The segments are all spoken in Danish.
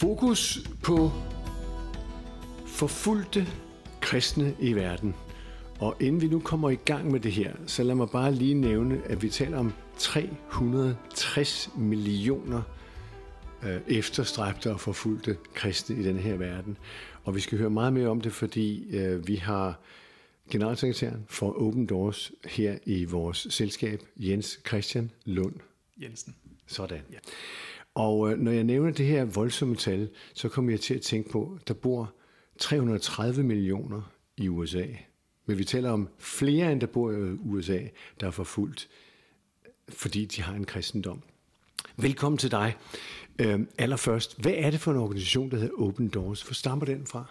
Fokus på forfulgte kristne i verden. Og inden vi nu kommer i gang med det her, så lad mig bare lige nævne, at vi taler om 360 millioner øh, efterstræbte og forfulgte kristne i den her verden. Og vi skal høre meget mere om det, fordi øh, vi har generalsekretæren for Open Doors her i vores selskab, Jens Christian Lund. Jensen. Sådan. Ja. Og øh, når jeg nævner det her voldsomme tal, så kommer jeg til at tænke på, at der bor 330 millioner i USA. Men vi taler om flere, end der bor i øh, USA, der er forfulgt, fordi de har en kristendom. Velkommen til dig. Øh, allerførst, hvad er det for en organisation, der hedder Open Doors? Hvor stammer den fra?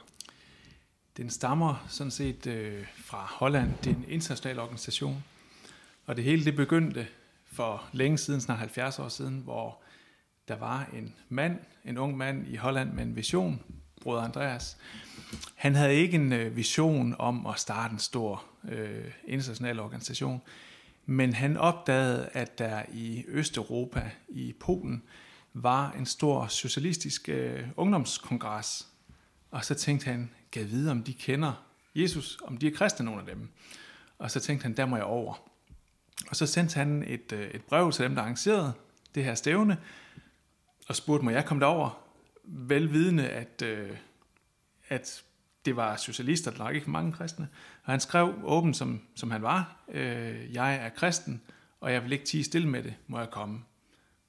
Den stammer sådan set øh, fra Holland. Det er en international organisation. Og det hele det begyndte for længe siden, snart 70 år siden, hvor der var en mand, en ung mand i Holland med en vision, bror Andreas. Han havde ikke en øh, vision om at starte en stor øh, international organisation, men han opdagede, at der i Østeuropa, i Polen, var en stor socialistisk øh, ungdomskongres. Og så tænkte han, gav vide, om de kender Jesus, om de er kristne, nogle af dem. Og så tænkte han, der må jeg over. Og så sendte han et, øh, et brev til dem, der arrangerede det her stævne, og spurgte, må jeg komme derover? Velvidende, at, øh, at det var socialister, der nok ikke mange kristne. Og han skrev åbent, som, som han var, øh, jeg er kristen, og jeg vil ikke tige stille med det, må jeg komme.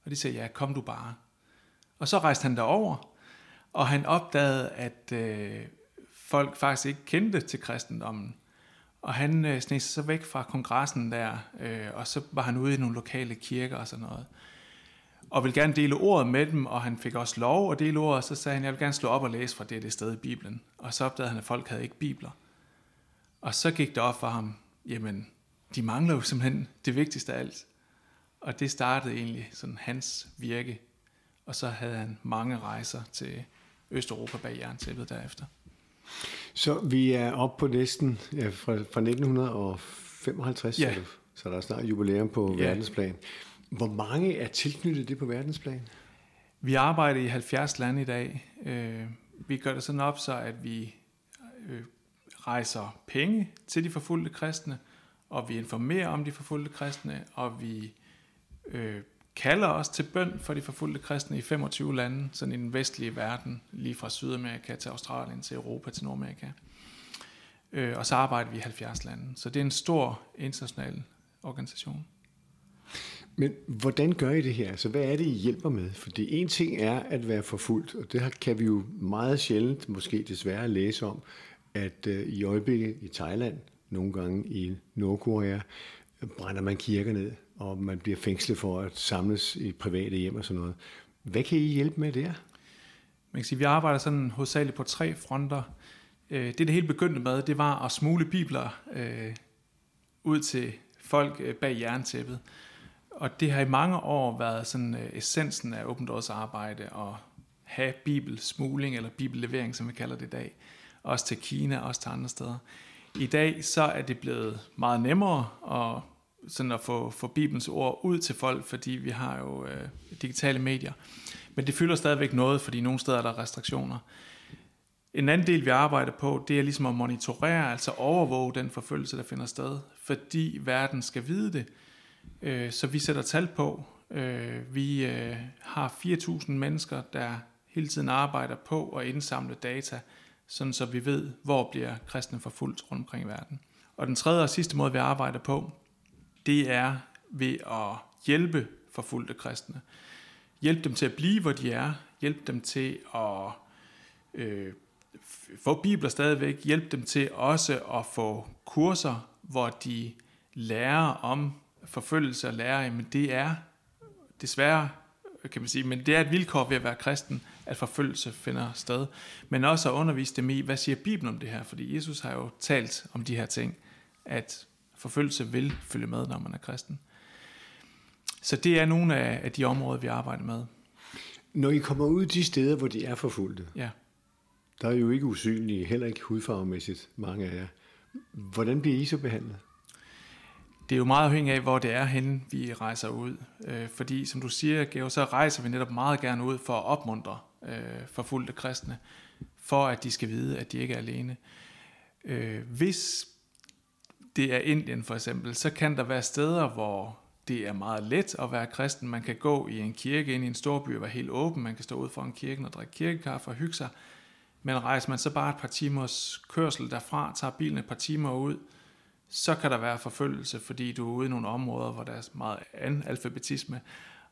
Og de sagde, ja, kom du bare. Og så rejste han derover, og han opdagede, at øh, folk faktisk ikke kendte til kristendommen. Og han øh, sneg sig så væk fra kongressen der, øh, og så var han ude i nogle lokale kirker og sådan noget. Og ville gerne dele ordet med dem, og han fik også lov at dele ordet, og så sagde han, jeg vil gerne slå op og læse fra det, det sted i Bibelen. Og så opdagede han, at folk havde ikke bibler. Og så gik det op for ham, jamen, de mangler jo simpelthen det vigtigste af alt. Og det startede egentlig sådan hans virke. Og så havde han mange rejser til Østeuropa bag jerntæppet derefter. Så vi er oppe på næsten ja, fra, fra 1955, ja. så, så der er snart jubilæum på ja. verdensplan. Hvor mange er tilknyttet det på verdensplan? Vi arbejder i 70 lande i dag. Øh, vi gør det sådan op, så at vi øh, rejser penge til de forfulgte kristne, og vi informerer om de forfulgte kristne, og vi øh, kalder os til bøn for de forfulgte kristne i 25 lande, sådan i den vestlige verden, lige fra Sydamerika til Australien, til Europa, til Nordamerika. Øh, og så arbejder vi i 70 lande. Så det er en stor international organisation. Men hvordan gør I det her? Altså, hvad er det, I hjælper med? Fordi en ting er at være forfulgt, og det kan vi jo meget sjældent, måske desværre, læse om, at øh, i øjeblikket i Thailand, nogle gange i Nordkorea, brænder man kirker ned, og man bliver fængslet for at samles i private hjem og sådan noget. Hvad kan I hjælpe med der? Man kan sige, vi arbejder sådan hovedsageligt på tre fronter. Øh, det, det hele begyndte med, det var at smule bibler øh, ud til folk øh, bag jerntæppet. Og det har i mange år været sådan øh, essensen af Open Doors arbejde at have bibelsmugling eller bibellevering, som vi kalder det i dag. Også til Kina, også til andre steder. I dag så er det blevet meget nemmere at, sådan at få, få Bibelens ord ud til folk, fordi vi har jo øh, digitale medier. Men det fylder stadigvæk noget, fordi nogle steder er der restriktioner. En anden del, vi arbejder på, det er ligesom at monitorere, altså overvåge den forfølgelse, der finder sted, fordi verden skal vide det. Øh, så vi sætter tal på. Øh, vi øh, har 4.000 mennesker, der hele tiden arbejder på at indsamle data, sådan så vi ved, hvor bliver kristne forfulgt rundt omkring i verden. Og den tredje og sidste måde, vi arbejder på, det er ved at hjælpe forfulgte kristne. Hjælpe dem til at blive, hvor de er. Hjælpe dem til at øh, få bibler stadigvæk. Hjælpe dem til også at få kurser, hvor de lærer om forfølgelse og lære, men det er desværre, kan man sige, men det er et vilkår ved at være kristen, at forfølgelse finder sted. Men også at undervise dem i, hvad siger Bibelen om det her? Fordi Jesus har jo talt om de her ting, at forfølgelse vil følge med, når man er kristen. Så det er nogle af, de områder, vi arbejder med. Når I kommer ud de steder, hvor de er forfulgte, ja. der er jo ikke usynlige, heller ikke hudfarvemæssigt, mange af jer. Hvordan bliver I så behandlet? Det er jo meget afhængigt af, hvor det er henne, vi rejser ud. Øh, fordi, som du siger, Georg, så rejser vi netop meget gerne ud for at opmuntre øh, forfulgte kristne, for at de skal vide, at de ikke er alene. Øh, hvis det er Indien for eksempel, så kan der være steder, hvor det er meget let at være kristen. Man kan gå i en kirke ind i en storby og være helt åben. Man kan stå ud for en kirke og drikke kirkekaffe og hygge sig. Men rejser man så bare et par timers kørsel derfra, tager bilen et par timer ud, så kan der være forfølgelse, fordi du er ude i nogle områder, hvor der er meget analfabetisme,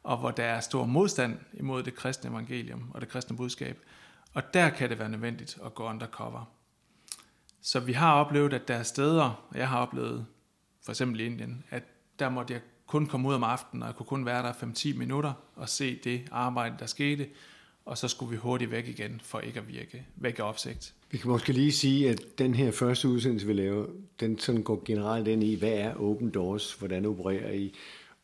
og hvor der er stor modstand imod det kristne evangelium og det kristne budskab. Og der kan det være nødvendigt at gå undercover. Så vi har oplevet, at der er steder, og jeg har oplevet, for eksempel i Indien, at der måtte jeg kun komme ud om aftenen, og jeg kunne kun være der 5-10 minutter og se det arbejde, der skete, og så skulle vi hurtigt væk igen, for ikke at virke væk af opsigt. Vi kan måske lige sige, at den her første udsendelse, vi laver, den sådan går generelt ind i, hvad er Open Doors, hvordan opererer I,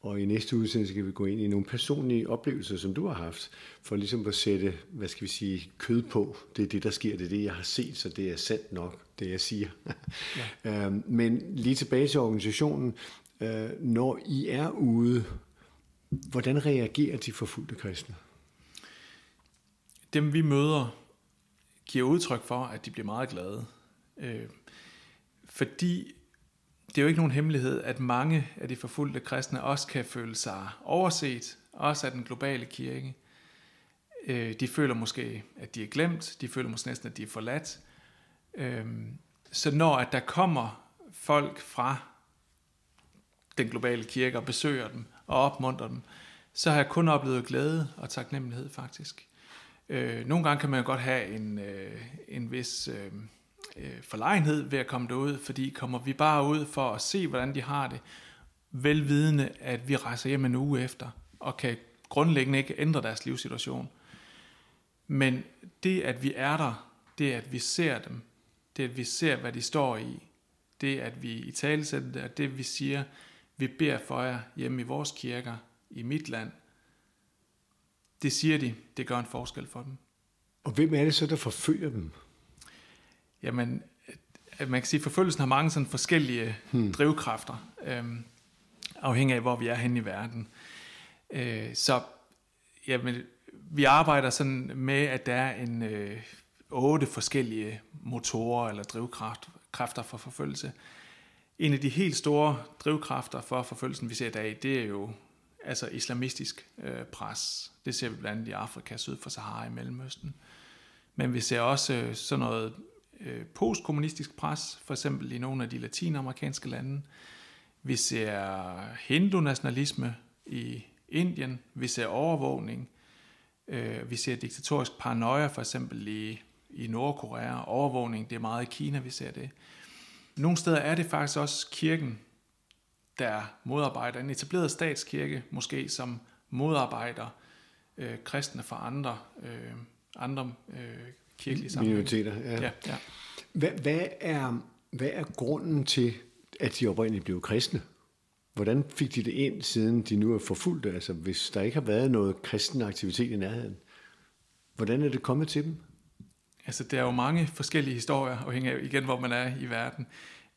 og i næste udsendelse kan vi gå ind i nogle personlige oplevelser, som du har haft, for ligesom at sætte, hvad skal vi sige, kød på. Det er det, der sker, det er det, jeg har set, så det er sandt nok, det jeg siger. Ja. øhm, men lige tilbage til organisationen. Øh, når I er ude, hvordan reagerer de forfulgte kristne? Dem vi møder, giver udtryk for, at de bliver meget glade. Øh, fordi det er jo ikke nogen hemmelighed, at mange af de forfulgte kristne også kan føle sig overset, også af den globale kirke. Øh, de føler måske, at de er glemt, de føler måske næsten, at de er forladt. Øh, så når at der kommer folk fra den globale kirke og besøger dem og opmuntrer dem, så har jeg kun oplevet glæde og taknemmelighed faktisk. Øh, nogle gange kan man jo godt have en, øh, en vis øh, øh, forlegenhed ved at komme derud, fordi kommer vi bare ud for at se, hvordan de har det, velvidende, at vi rejser hjem en uge efter, og kan grundlæggende ikke ændre deres livssituation. Men det, at vi er der, det at vi ser dem, det at vi ser, hvad de står i, det at vi i talesætter det, at det vi siger, vi beder for jer hjemme i vores kirker, i mit land, det siger de, det gør en forskel for dem. Og hvem er det så, der forfølger dem? Jamen, man kan sige, at forfølgelsen har mange sådan forskellige hmm. drivkræfter, øhm, afhængig af, hvor vi er henne i verden. Øh, så jamen, vi arbejder sådan med, at der er en øh, otte forskellige motorer eller drivkræfter for forfølgelse. En af de helt store drivkræfter for forfølgelsen, vi ser i dag, det er jo altså islamistisk øh, pres. Det ser vi blandt andet i Afrika, syd for Sahara i Mellemøsten. Men vi ser også øh, sådan noget øh, postkommunistisk pres, for eksempel i nogle af de latinamerikanske lande. Vi ser hindu-nationalisme i Indien. Vi ser overvågning. Øh, vi ser diktatorisk paranoia, for eksempel i, i Nordkorea. Overvågning, det er meget i Kina, vi ser det. Nogle steder er det faktisk også kirken, der modarbejder en etableret statskirke, måske som modarbejder øh, kristne fra andre, øh, andre øh, kirkelige sammenhænge. Minoriteter, ja. ja, ja. Hvad, hvad, er, hvad er grunden til, at de oprindeligt blev kristne? Hvordan fik de det ind, siden de nu er forfulgte? Altså, hvis der ikke har været noget kristen aktivitet i nærheden, hvordan er det kommet til dem? Altså, der er jo mange forskellige historier, afhængig af igen, hvor man er i verden.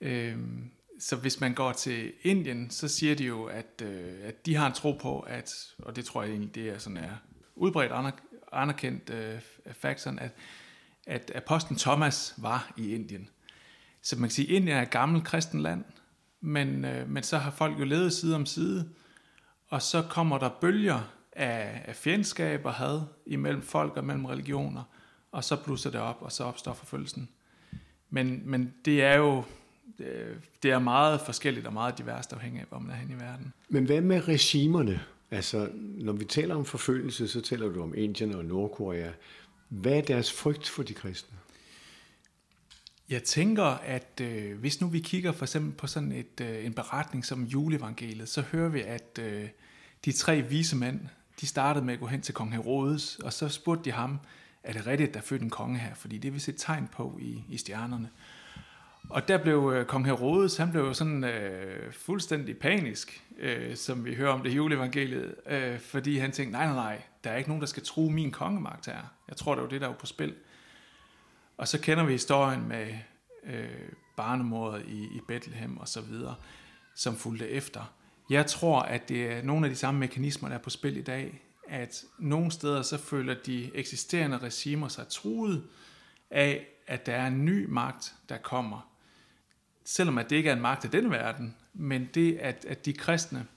Øhm, så hvis man går til Indien, så siger de jo, at, øh, at de har en tro på, at, og det tror jeg egentlig, det er sådan er udbredt anerkendt øh, faktoren, at, at apostlen Thomas var i Indien. Så man kan sige, at Indien er et gammelt kristen land, men, øh, men så har folk jo levet side om side, og så kommer der bølger af, af fjendskab og had imellem folk og mellem religioner, og så blusser det op, og så opstår forfølgelsen. Men, men det er jo det er meget forskelligt og meget diverst afhængig af, hvor man er hen i verden. Men hvad med regimerne? Altså, når vi taler om forfølgelse, så taler du om Indien og Nordkorea. Hvad er deres frygt for de kristne? Jeg tænker, at øh, hvis nu vi kigger for eksempel på sådan et, øh, en beretning som juleevangeliet, så hører vi, at øh, de tre vise mænd, de startede med at gå hen til kong Herodes, og så spurgte de ham, er det rigtigt, at der er født en konge her? Fordi det vil se et tegn på i, i stjernerne. Og der blev øh, kong Herodes, han blev sådan øh, fuldstændig panisk, øh, som vi hører om det i juleevangeliet, øh, fordi han tænkte, nej, nej, nej, der er ikke nogen, der skal tro min kongemagt her. Jeg tror, det var det, der var på spil. Og så kender vi historien med øh, barnemordet i, i Bethlehem og så videre. som fulgte efter. Jeg tror, at det er nogle af de samme mekanismer, der er på spil i dag, at nogle steder så føler de eksisterende regimer sig truet af, at der er en ny magt, der kommer. Selvom at det ikke er en magt af den verden, men det, at, at de kristne,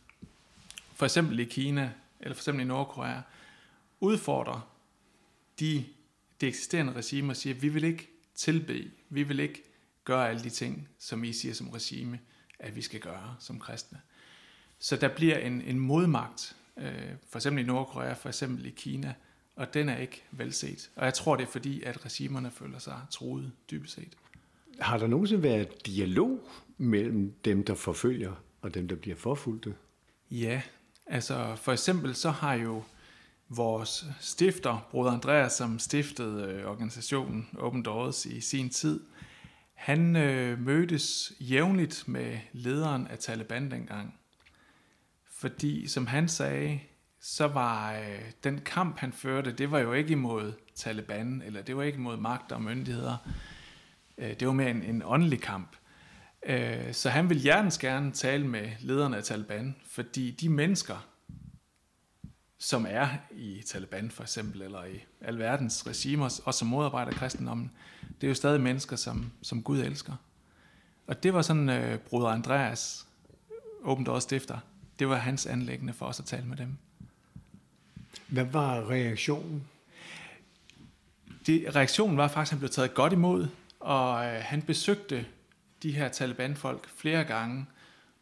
for eksempel i Kina, eller for eksempel i Nordkorea, udfordrer de, de eksisterende regimer og siger, at vi vil ikke tilbe, vi vil ikke gøre alle de ting, som I siger som regime, at vi skal gøre som kristne. Så der bliver en, en modmagt, øh, for eksempel i Nordkorea, for eksempel i Kina, og den er ikke velset. Og jeg tror, det er fordi, at regimerne føler sig truet dybest set. Har der nogensinde været dialog mellem dem, der forfølger, og dem, der bliver forfulgte? Ja, altså for eksempel så har jo vores stifter, Broder Andreas, som stiftede øh, organisationen Open Doors i sin tid, han øh, mødtes jævnligt med lederen af Taliban dengang. Fordi, som han sagde, så var øh, den kamp, han førte, det var jo ikke imod Taliban, eller det var ikke imod magt og myndigheder. Øh, det var mere en, en åndelig kamp. Øh, så han vil hjertens gerne tale med lederne af Taliban, fordi de mennesker, som er i Taliban for eksempel, eller i alverdens regimer, og som modarbejder kristendommen, det er jo stadig mennesker, som, som Gud elsker. Og det var sådan, øh, bruder Andreas, Open Doors stifter, det var hans anlæggende for os at tale med dem. Hvad var reaktionen? Det, reaktionen var faktisk, at han blev taget godt imod, og øh, han besøgte de her Taliban-folk flere gange,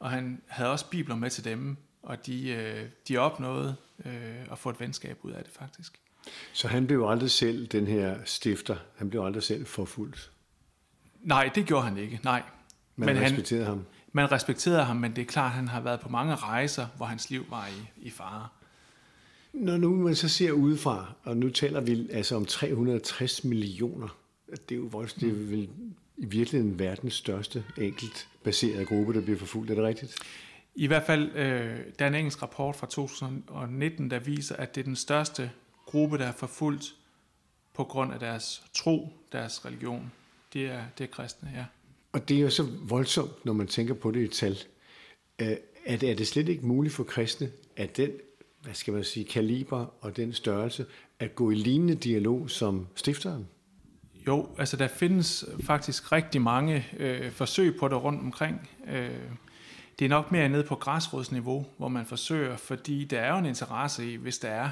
og han havde også bibler med til dem, og de, øh, de opnåede øh, at få et venskab ud af det faktisk. Så han blev aldrig selv den her stifter, han blev aldrig selv forfulgt? Nej, det gjorde han ikke, nej. Man men respekterede han, ham? Man respekterede ham, men det er klart, at han har været på mange rejser, hvor hans liv var i, i fare. Når nu man så ser udefra, og nu taler vi altså om 360 millioner, det er jo voldsomt, det er vel i virkeligheden verdens største enkelt baserede gruppe, der bliver forfulgt. Er det rigtigt? I hvert fald, øh, der er en engelsk rapport fra 2019, der viser, at det er den største gruppe, der er forfulgt på grund af deres tro, deres religion. Det er, det er kristne, ja. Og det er jo så voldsomt, når man tænker på det i tal. Øh, er det, er det slet ikke muligt for kristne, at den, hvad skal man sige, kaliber og den størrelse, at gå i lignende dialog som stifteren? Jo, altså der findes faktisk rigtig mange øh, forsøg på det rundt omkring. Øh, det er nok mere nede på græsrodsniveau, hvor man forsøger, fordi der er jo en interesse i, hvis der er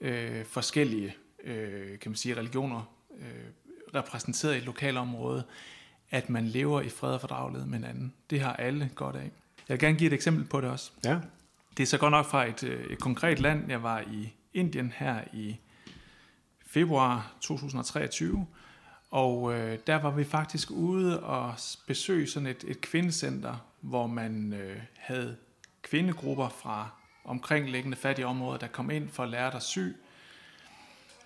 øh, forskellige øh, kan man sige, religioner øh, repræsenteret i et lokalområde, at man lever i fred og fordragelighed med hinanden. Det har alle godt af. Jeg vil gerne give et eksempel på det også. Ja. Det er så godt nok fra et, øh, et konkret land. Jeg var i Indien her i februar 2023, og øh, der var vi faktisk ude og besøge sådan et, et kvindecenter, hvor man øh, havde kvindegrupper fra omkringliggende fattige områder, der kom ind for at lære at sy.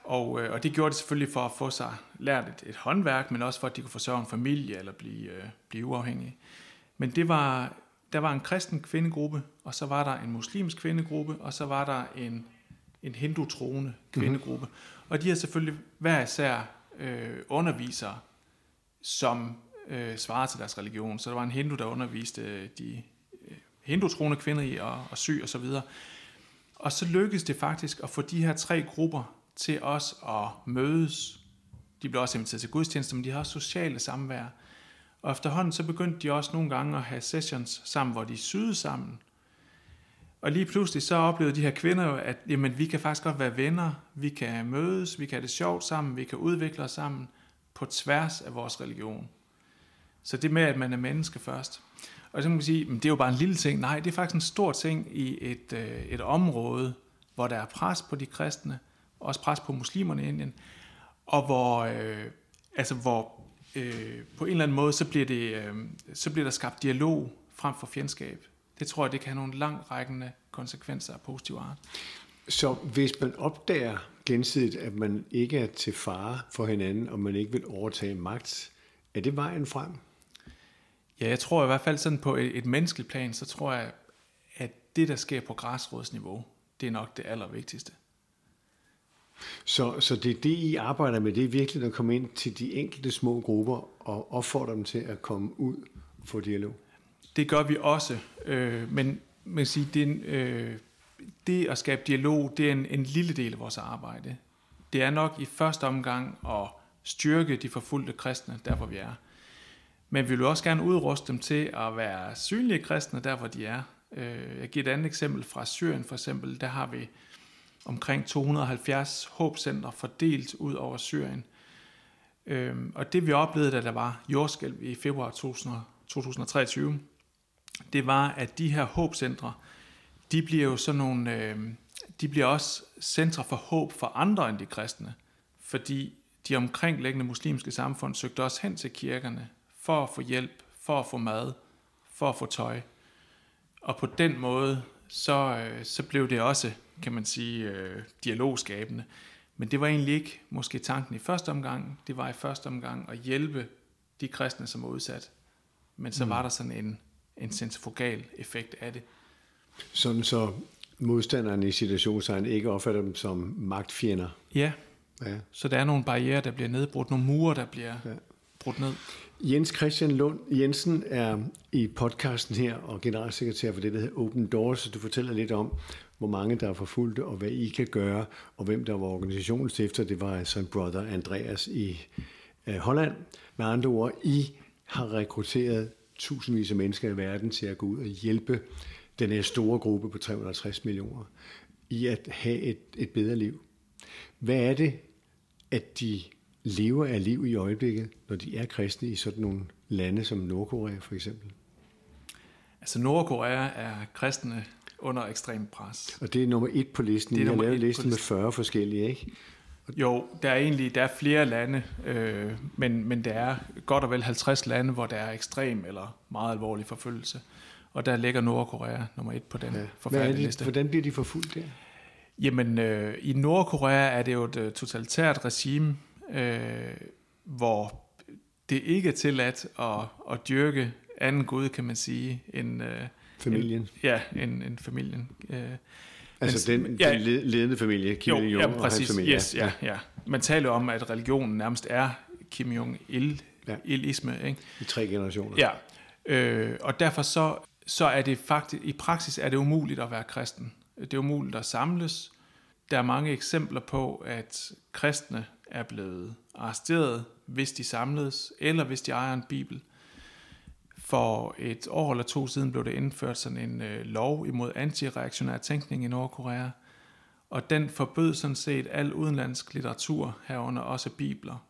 Og, øh, og det gjorde de selvfølgelig for at få sig lært et, et håndværk, men også for at de kunne forsørge en familie eller blive, øh, blive uafhængige. Men det var, der var en kristen kvindegruppe, og så var der en muslimsk kvindegruppe, og så var der en, en hindu-troende kvindegruppe. Mm-hmm. Og de har selvfølgelig hver især øh, undervisere, som øh, svarer til deres religion. Så der var en hindu, der underviste de øh, hindutroende kvinder i at, at sy og så videre. Og så lykkedes det faktisk at få de her tre grupper til os at mødes. De blev også inviteret til gudstjenester, men de har også sociale samvær. Og efterhånden så begyndte de også nogle gange at have sessions sammen, hvor de syede sammen. Og lige pludselig så oplevede de her kvinder jo, at jamen, vi kan faktisk godt være venner, vi kan mødes, vi kan have det sjovt sammen, vi kan udvikle os sammen på tværs af vores religion. Så det med, at man er menneske først. Og så kan man sige, at det er jo bare en lille ting. Nej, det er faktisk en stor ting i et, øh, et område, hvor der er pres på de kristne, også pres på muslimerne i Indien, og hvor, øh, altså hvor øh, på en eller anden måde, så bliver, det, øh, så bliver der skabt dialog frem for fjendskab. Det tror jeg, det kan have nogle langrækkende konsekvenser af positiv art. Så hvis man opdager gensidigt, at man ikke er til fare for hinanden, og man ikke vil overtage magt, er det vejen frem? Ja, jeg tror i hvert fald sådan på et, et menneskeligt plan, så tror jeg, at det, der sker på græsrodsniveau, det er nok det allervigtigste. Så, så det er det, I arbejder med, det er virkelig at komme ind til de enkelte små grupper og opfordre dem til at komme ud og få dialog? Det gør vi også, øh, men man sige, det, en, øh, det at skabe dialog, det er en, en lille del af vores arbejde. Det er nok i første omgang at styrke de forfulgte kristne, der hvor vi er. Men vi vil også gerne udruste dem til at være synlige kristne, der hvor de er. Øh, jeg giver et andet eksempel fra Syrien for eksempel. Der har vi omkring 270 håbcenter fordelt ud over Syrien. Øhm, og det vi oplevede, da der var jordskælv i februar 2023, det var, at de her håbcentre, de bliver jo sådan nogle, øh, de bliver også centre for håb for andre end de kristne, fordi de omkringliggende muslimske samfund søgte også hen til kirkerne for at få hjælp, for at få mad, for at få tøj. Og på den måde, så, øh, så blev det også, kan man sige, øh, dialogskabende. Men det var egentlig ikke måske tanken i første omgang. Det var i første omgang at hjælpe de kristne, som var udsat. Men så mm. var der sådan en, en centrifugal effekt af det. Sådan så modstanderne i situationstegn ikke opfatter dem som magtfjender. Ja. ja, så der er nogle barriere, der bliver nedbrudt, nogle mure, der bliver ja. brudt ned. Jens Christian Lund Jensen er i podcasten her og generalsekretær for det, der hedder Open Doors, så du fortæller lidt om, hvor mange der er forfulgte, og hvad I kan gøre, og hvem der var organisationens efter. Det var altså en brother Andreas i uh, Holland. Med andre ord, I har rekrutteret tusindvis af mennesker i verden til at gå ud og hjælpe den her store gruppe på 350 millioner i at have et, et bedre liv. Hvad er det, at de lever af liv i øjeblikket, når de er kristne i sådan nogle lande som Nordkorea for eksempel? Altså Nordkorea er kristne under ekstrem pres. Og det er nummer et på listen. Det er I har lavet listen med 40 forskellige, ikke? Jo, der er egentlig der er flere lande, øh, men, men der er godt og vel 50 lande, hvor der er ekstrem eller meget alvorlig forfølgelse. Og der ligger Nordkorea nummer et på den ja. forfærdelige de, liste. Hvordan bliver de forfulgt der? Jamen, øh, i Nordkorea er det jo et uh, totalitært regime, øh, hvor det ikke er tilladt at, at dyrke anden gud, kan man sige, end... Øh, familien? En, ja, en, en familien. Øh, Altså den, ja, den ledende familie, Kim Jong-un ja, og hans familie. Yes, ja, ja. Man taler om, at religionen nærmest er Kim Jong-il, ja. ilisme, ikke? I tre generationer. Ja, øh, og derfor så, så er det faktisk, i praksis er det umuligt at være kristen. Det er umuligt at samles. Der er mange eksempler på, at kristne er blevet arresteret, hvis de samledes, eller hvis de ejer en bibel. For et år eller to siden blev det indført sådan en øh, lov imod antireaktionær tænkning i Nordkorea, og den forbød sådan set al udenlandsk litteratur herunder også bibler.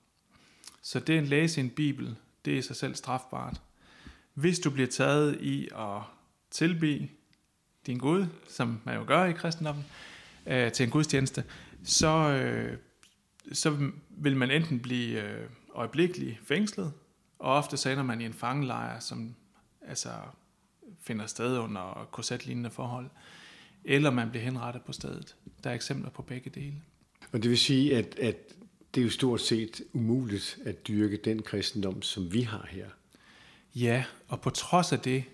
Så det at læse en bibel, det er i sig selv strafbart. Hvis du bliver taget i at tilbe din Gud, som man jo gør i kristendommen, øh, til en gudstjeneste, så, øh, så vil man enten blive øh, øjeblikkeligt fængslet, og ofte så ender man i en fangelejr, som altså finder sted under korsetlignende forhold, eller man bliver henrettet på stedet. Der er eksempler på begge dele. Og det vil sige, at, at det er jo stort set umuligt at dyrke den kristendom, som vi har her. Ja, og på trods af det,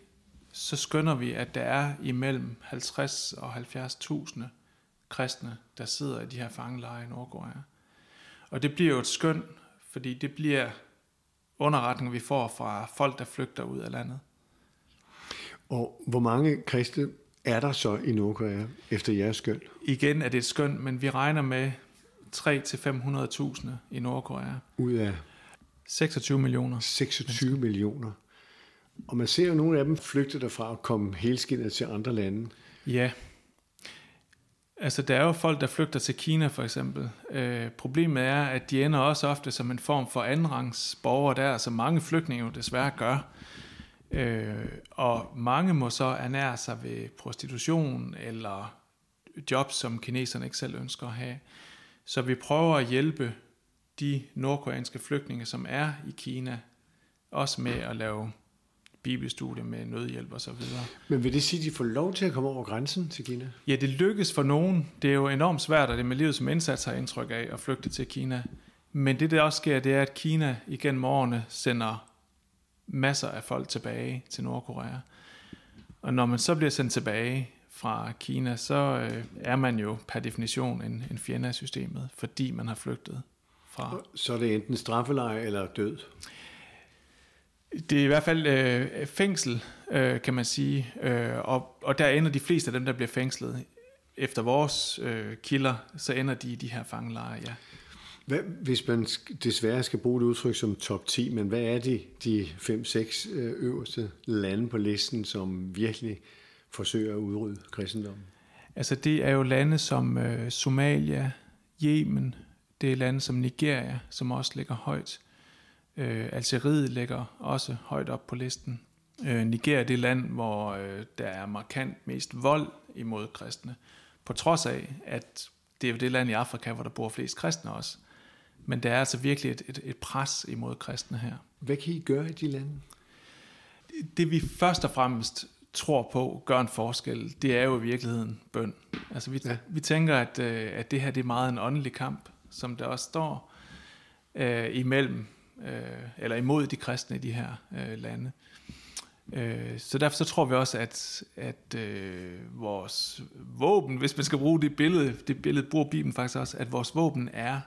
så skønner vi, at der er imellem 50 og 70.000 kristne, der sidder i de her fangelejre i Nordkorea. Og det bliver jo et skøn, fordi det bliver underretninger, vi får fra folk, der flygter ud af landet. Og hvor mange kristne er der så i Nordkorea efter jeres skøn? Igen er det et skøn, men vi regner med 3-500.000 i Nordkorea. Ud af? 26 millioner. 26 mennesker. millioner. Og man ser jo nogle af dem flygte derfra og komme helskindet til andre lande. Ja. Altså, der er jo folk, der flygter til Kina, for eksempel. Øh, problemet er, at de ender også ofte som en form for andenrangs borgere der, som mange flygtninge jo desværre gør. Øh, og mange må så ernære sig ved prostitution eller job, som kineserne ikke selv ønsker at have. Så vi prøver at hjælpe de nordkoreanske flygtninge, som er i Kina, også med at lave bibelstudie med nødhjælp og så videre. Men vil det sige, at de får lov til at komme over grænsen til Kina? Ja, det lykkes for nogen. Det er jo enormt svært, og det med livet som indsats har indtryk af at flygte til Kina. Men det, der også sker, det er, at Kina igennem årene sender masser af folk tilbage til Nordkorea. Og når man så bliver sendt tilbage fra Kina, så øh, er man jo per definition en, en fjende af systemet, fordi man har flygtet fra... Så er det enten straffelej eller død? Det er i hvert fald øh, fængsel, øh, kan man sige, øh, og, og der ender de fleste af dem, der bliver fængslet. Efter vores øh, kilder, så ender de i de her fangelejre, ja. Hvad, hvis man desværre skal bruge et udtryk som top 10, men hvad er de, de 5-6 øh, øverste lande på listen, som virkelig forsøger at udrydde kristendommen? Altså det er jo lande som øh, Somalia, Yemen, det er lande som Nigeria, som også ligger højt. Øh, Algeriet ligger også højt op på listen. Øh, Nigeria det er land, hvor øh, der er markant mest vold imod kristne, på trods af, at det er jo det land i Afrika, hvor der bor flest kristne også. Men der er altså virkelig et, et, et pres imod kristne her. Hvad kan I gøre i de lande? Det vi først og fremmest tror på gør en forskel, det er jo i virkeligheden bøn. Altså vi, ja. vi tænker, at, øh, at det her det er meget en åndelig kamp, som der også står øh, imellem, øh, eller imod de kristne i de her øh, lande. Øh, så derfor så tror vi også, at, at øh, vores våben, hvis man skal bruge det billede, det billede bruger Bibelen faktisk også, at vores våben er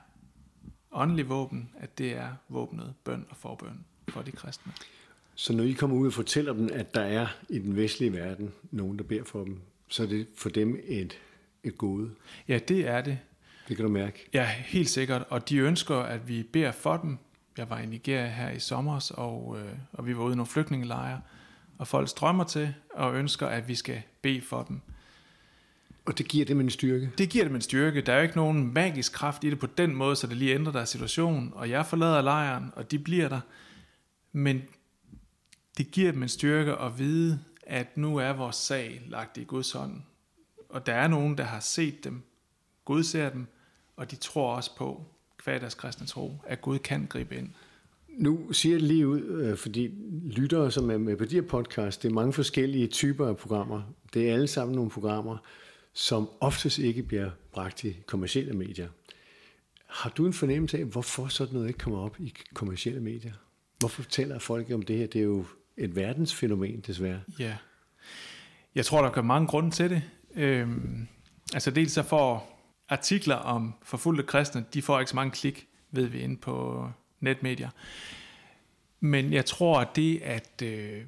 åndelig våben, at det er våbnet bøn og forbøn for de kristne. Så når I kommer ud og fortæller dem, at der er i den vestlige verden nogen, der beder for dem, så er det for dem et, et gode? Ja, det er det. Det kan du mærke? Ja, helt sikkert. Og de ønsker, at vi beder for dem. Jeg var i Nigeria her i sommer, og, øh, og vi var ude i nogle flygtningelejre, og folk strømmer til og ønsker, at vi skal bede for dem. Og det giver dem en styrke? Det giver dem en styrke. Der er jo ikke nogen magisk kraft i det på den måde, så det lige ændrer deres situation. Og jeg forlader lejren, og de bliver der. Men det giver dem en styrke at vide, at nu er vores sag lagt i Guds hånd. Og der er nogen, der har set dem, Gud ser dem, og de tror også på, hver deres kristne tro, at Gud kan gribe ind. Nu siger jeg lige ud, øh, fordi lyttere, som er med på de her podcast, det er mange forskellige typer af programmer. Det er alle sammen nogle programmer, som oftest ikke bliver bragt i kommersielle medier. Har du en fornemmelse af, hvorfor sådan noget ikke kommer op i kommersielle medier? Hvorfor fortæller folk om det her? Det er jo et verdensfænomen, desværre. Ja. Jeg tror, der er mange grunde til det. Øhm, altså dels så får artikler om forfulgte kristne, de får ikke så mange klik, ved vi, inde på netmedier. Men jeg tror, at det, at øh,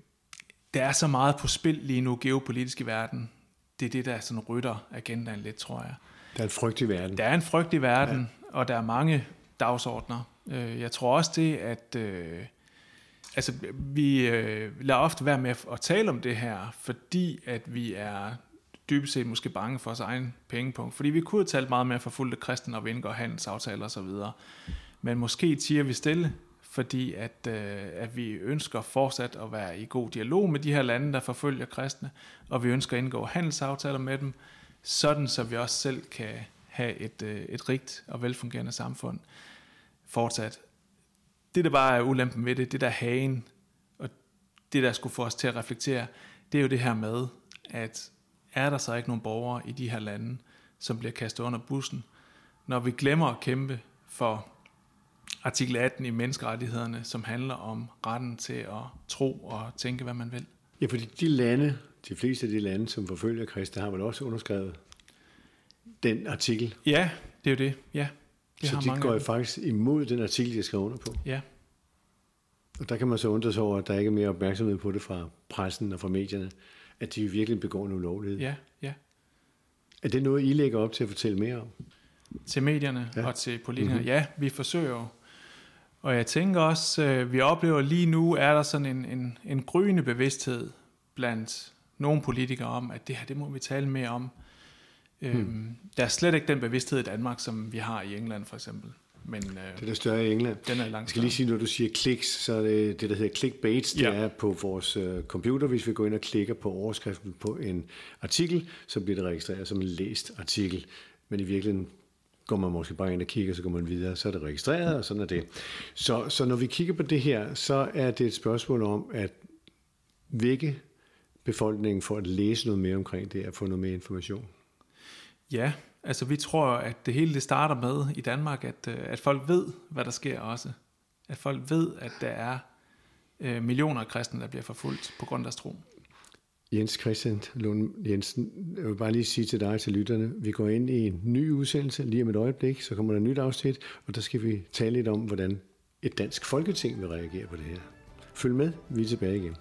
der er så meget på spil lige nu geopolitisk i verden, det er det, der sådan rytter agendaen lidt, tror jeg. Der er en frygt i verden. Der er en frygt i verden, ja. og der er mange dagsordner. Øh, jeg tror også det, at øh, altså, vi øh, lader ofte være med at tale om det her, fordi at vi er dybest set måske bange for sin egen pengepunkt. Fordi vi kunne have talt meget mere for kristne, og vi indgår handelsaftaler osv. Men måske tiger vi stille, fordi at, øh, at vi ønsker fortsat at være i god dialog med de her lande, der forfølger kristne, og vi ønsker at indgå handelsaftaler med dem, sådan så vi også selv kan have et, øh, et rigt og velfungerende samfund fortsat. Det, der bare er ulempen ved det, det der hagen, og det, der skulle få os til at reflektere, det er jo det her med, at er der så ikke nogen borgere i de her lande, som bliver kastet under bussen, når vi glemmer at kæmpe for artikel 18 i menneskerettighederne, som handler om retten til at tro og tænke, hvad man vil. Ja, fordi de lande, de fleste af de lande, som forfølger kristne, har vel også underskrevet den artikel. Ja, det er jo det. Ja, det så har de mange går faktisk imod den artikel, de skrev under på. Ja. Og der kan man så undre sig over, at der ikke er mere opmærksomhed på det fra pressen og fra medierne, at de virkelig begår en ulovlighed. Ja, ja. Er det noget, I lægger op til at fortælle mere om? Til medierne ja. og til politikerne? Mm-hmm. Ja, vi forsøger jo og jeg tænker også, øh, vi oplever lige nu, er der sådan en, en, en gryende bevidsthed blandt nogle politikere om, at det her, det må vi tale mere om. Hmm. Øhm, der er slet ikke den bevidsthed i Danmark, som vi har i England for eksempel. Men, øh, det er der større i England. Den er langt Jeg skal lige sige, når du siger kliks, så er det det, der hedder clickbait. Det ja. er på vores øh, computer. Hvis vi går ind og klikker på overskriften på en artikel, så bliver det registreret som en læst artikel. Men i virkeligheden går man måske bare ind og kigger, så går man videre, så er det registreret, og sådan er det. Så, så når vi kigger på det her, så er det et spørgsmål om at vække befolkningen for at læse noget mere omkring det, og få noget mere information. Ja, altså vi tror, at det hele det starter med i Danmark, at, øh, at folk ved, hvad der sker også. At folk ved, at der er øh, millioner af kristne, der bliver forfulgt på grund af deres tro. Jens Christian Lund Jensen, jeg vil bare lige sige til dig til lytterne, vi går ind i en ny udsendelse lige om et øjeblik, så kommer der et nyt afsnit, og der skal vi tale lidt om, hvordan et dansk folketing vil reagere på det her. Følg med, vi er tilbage igen.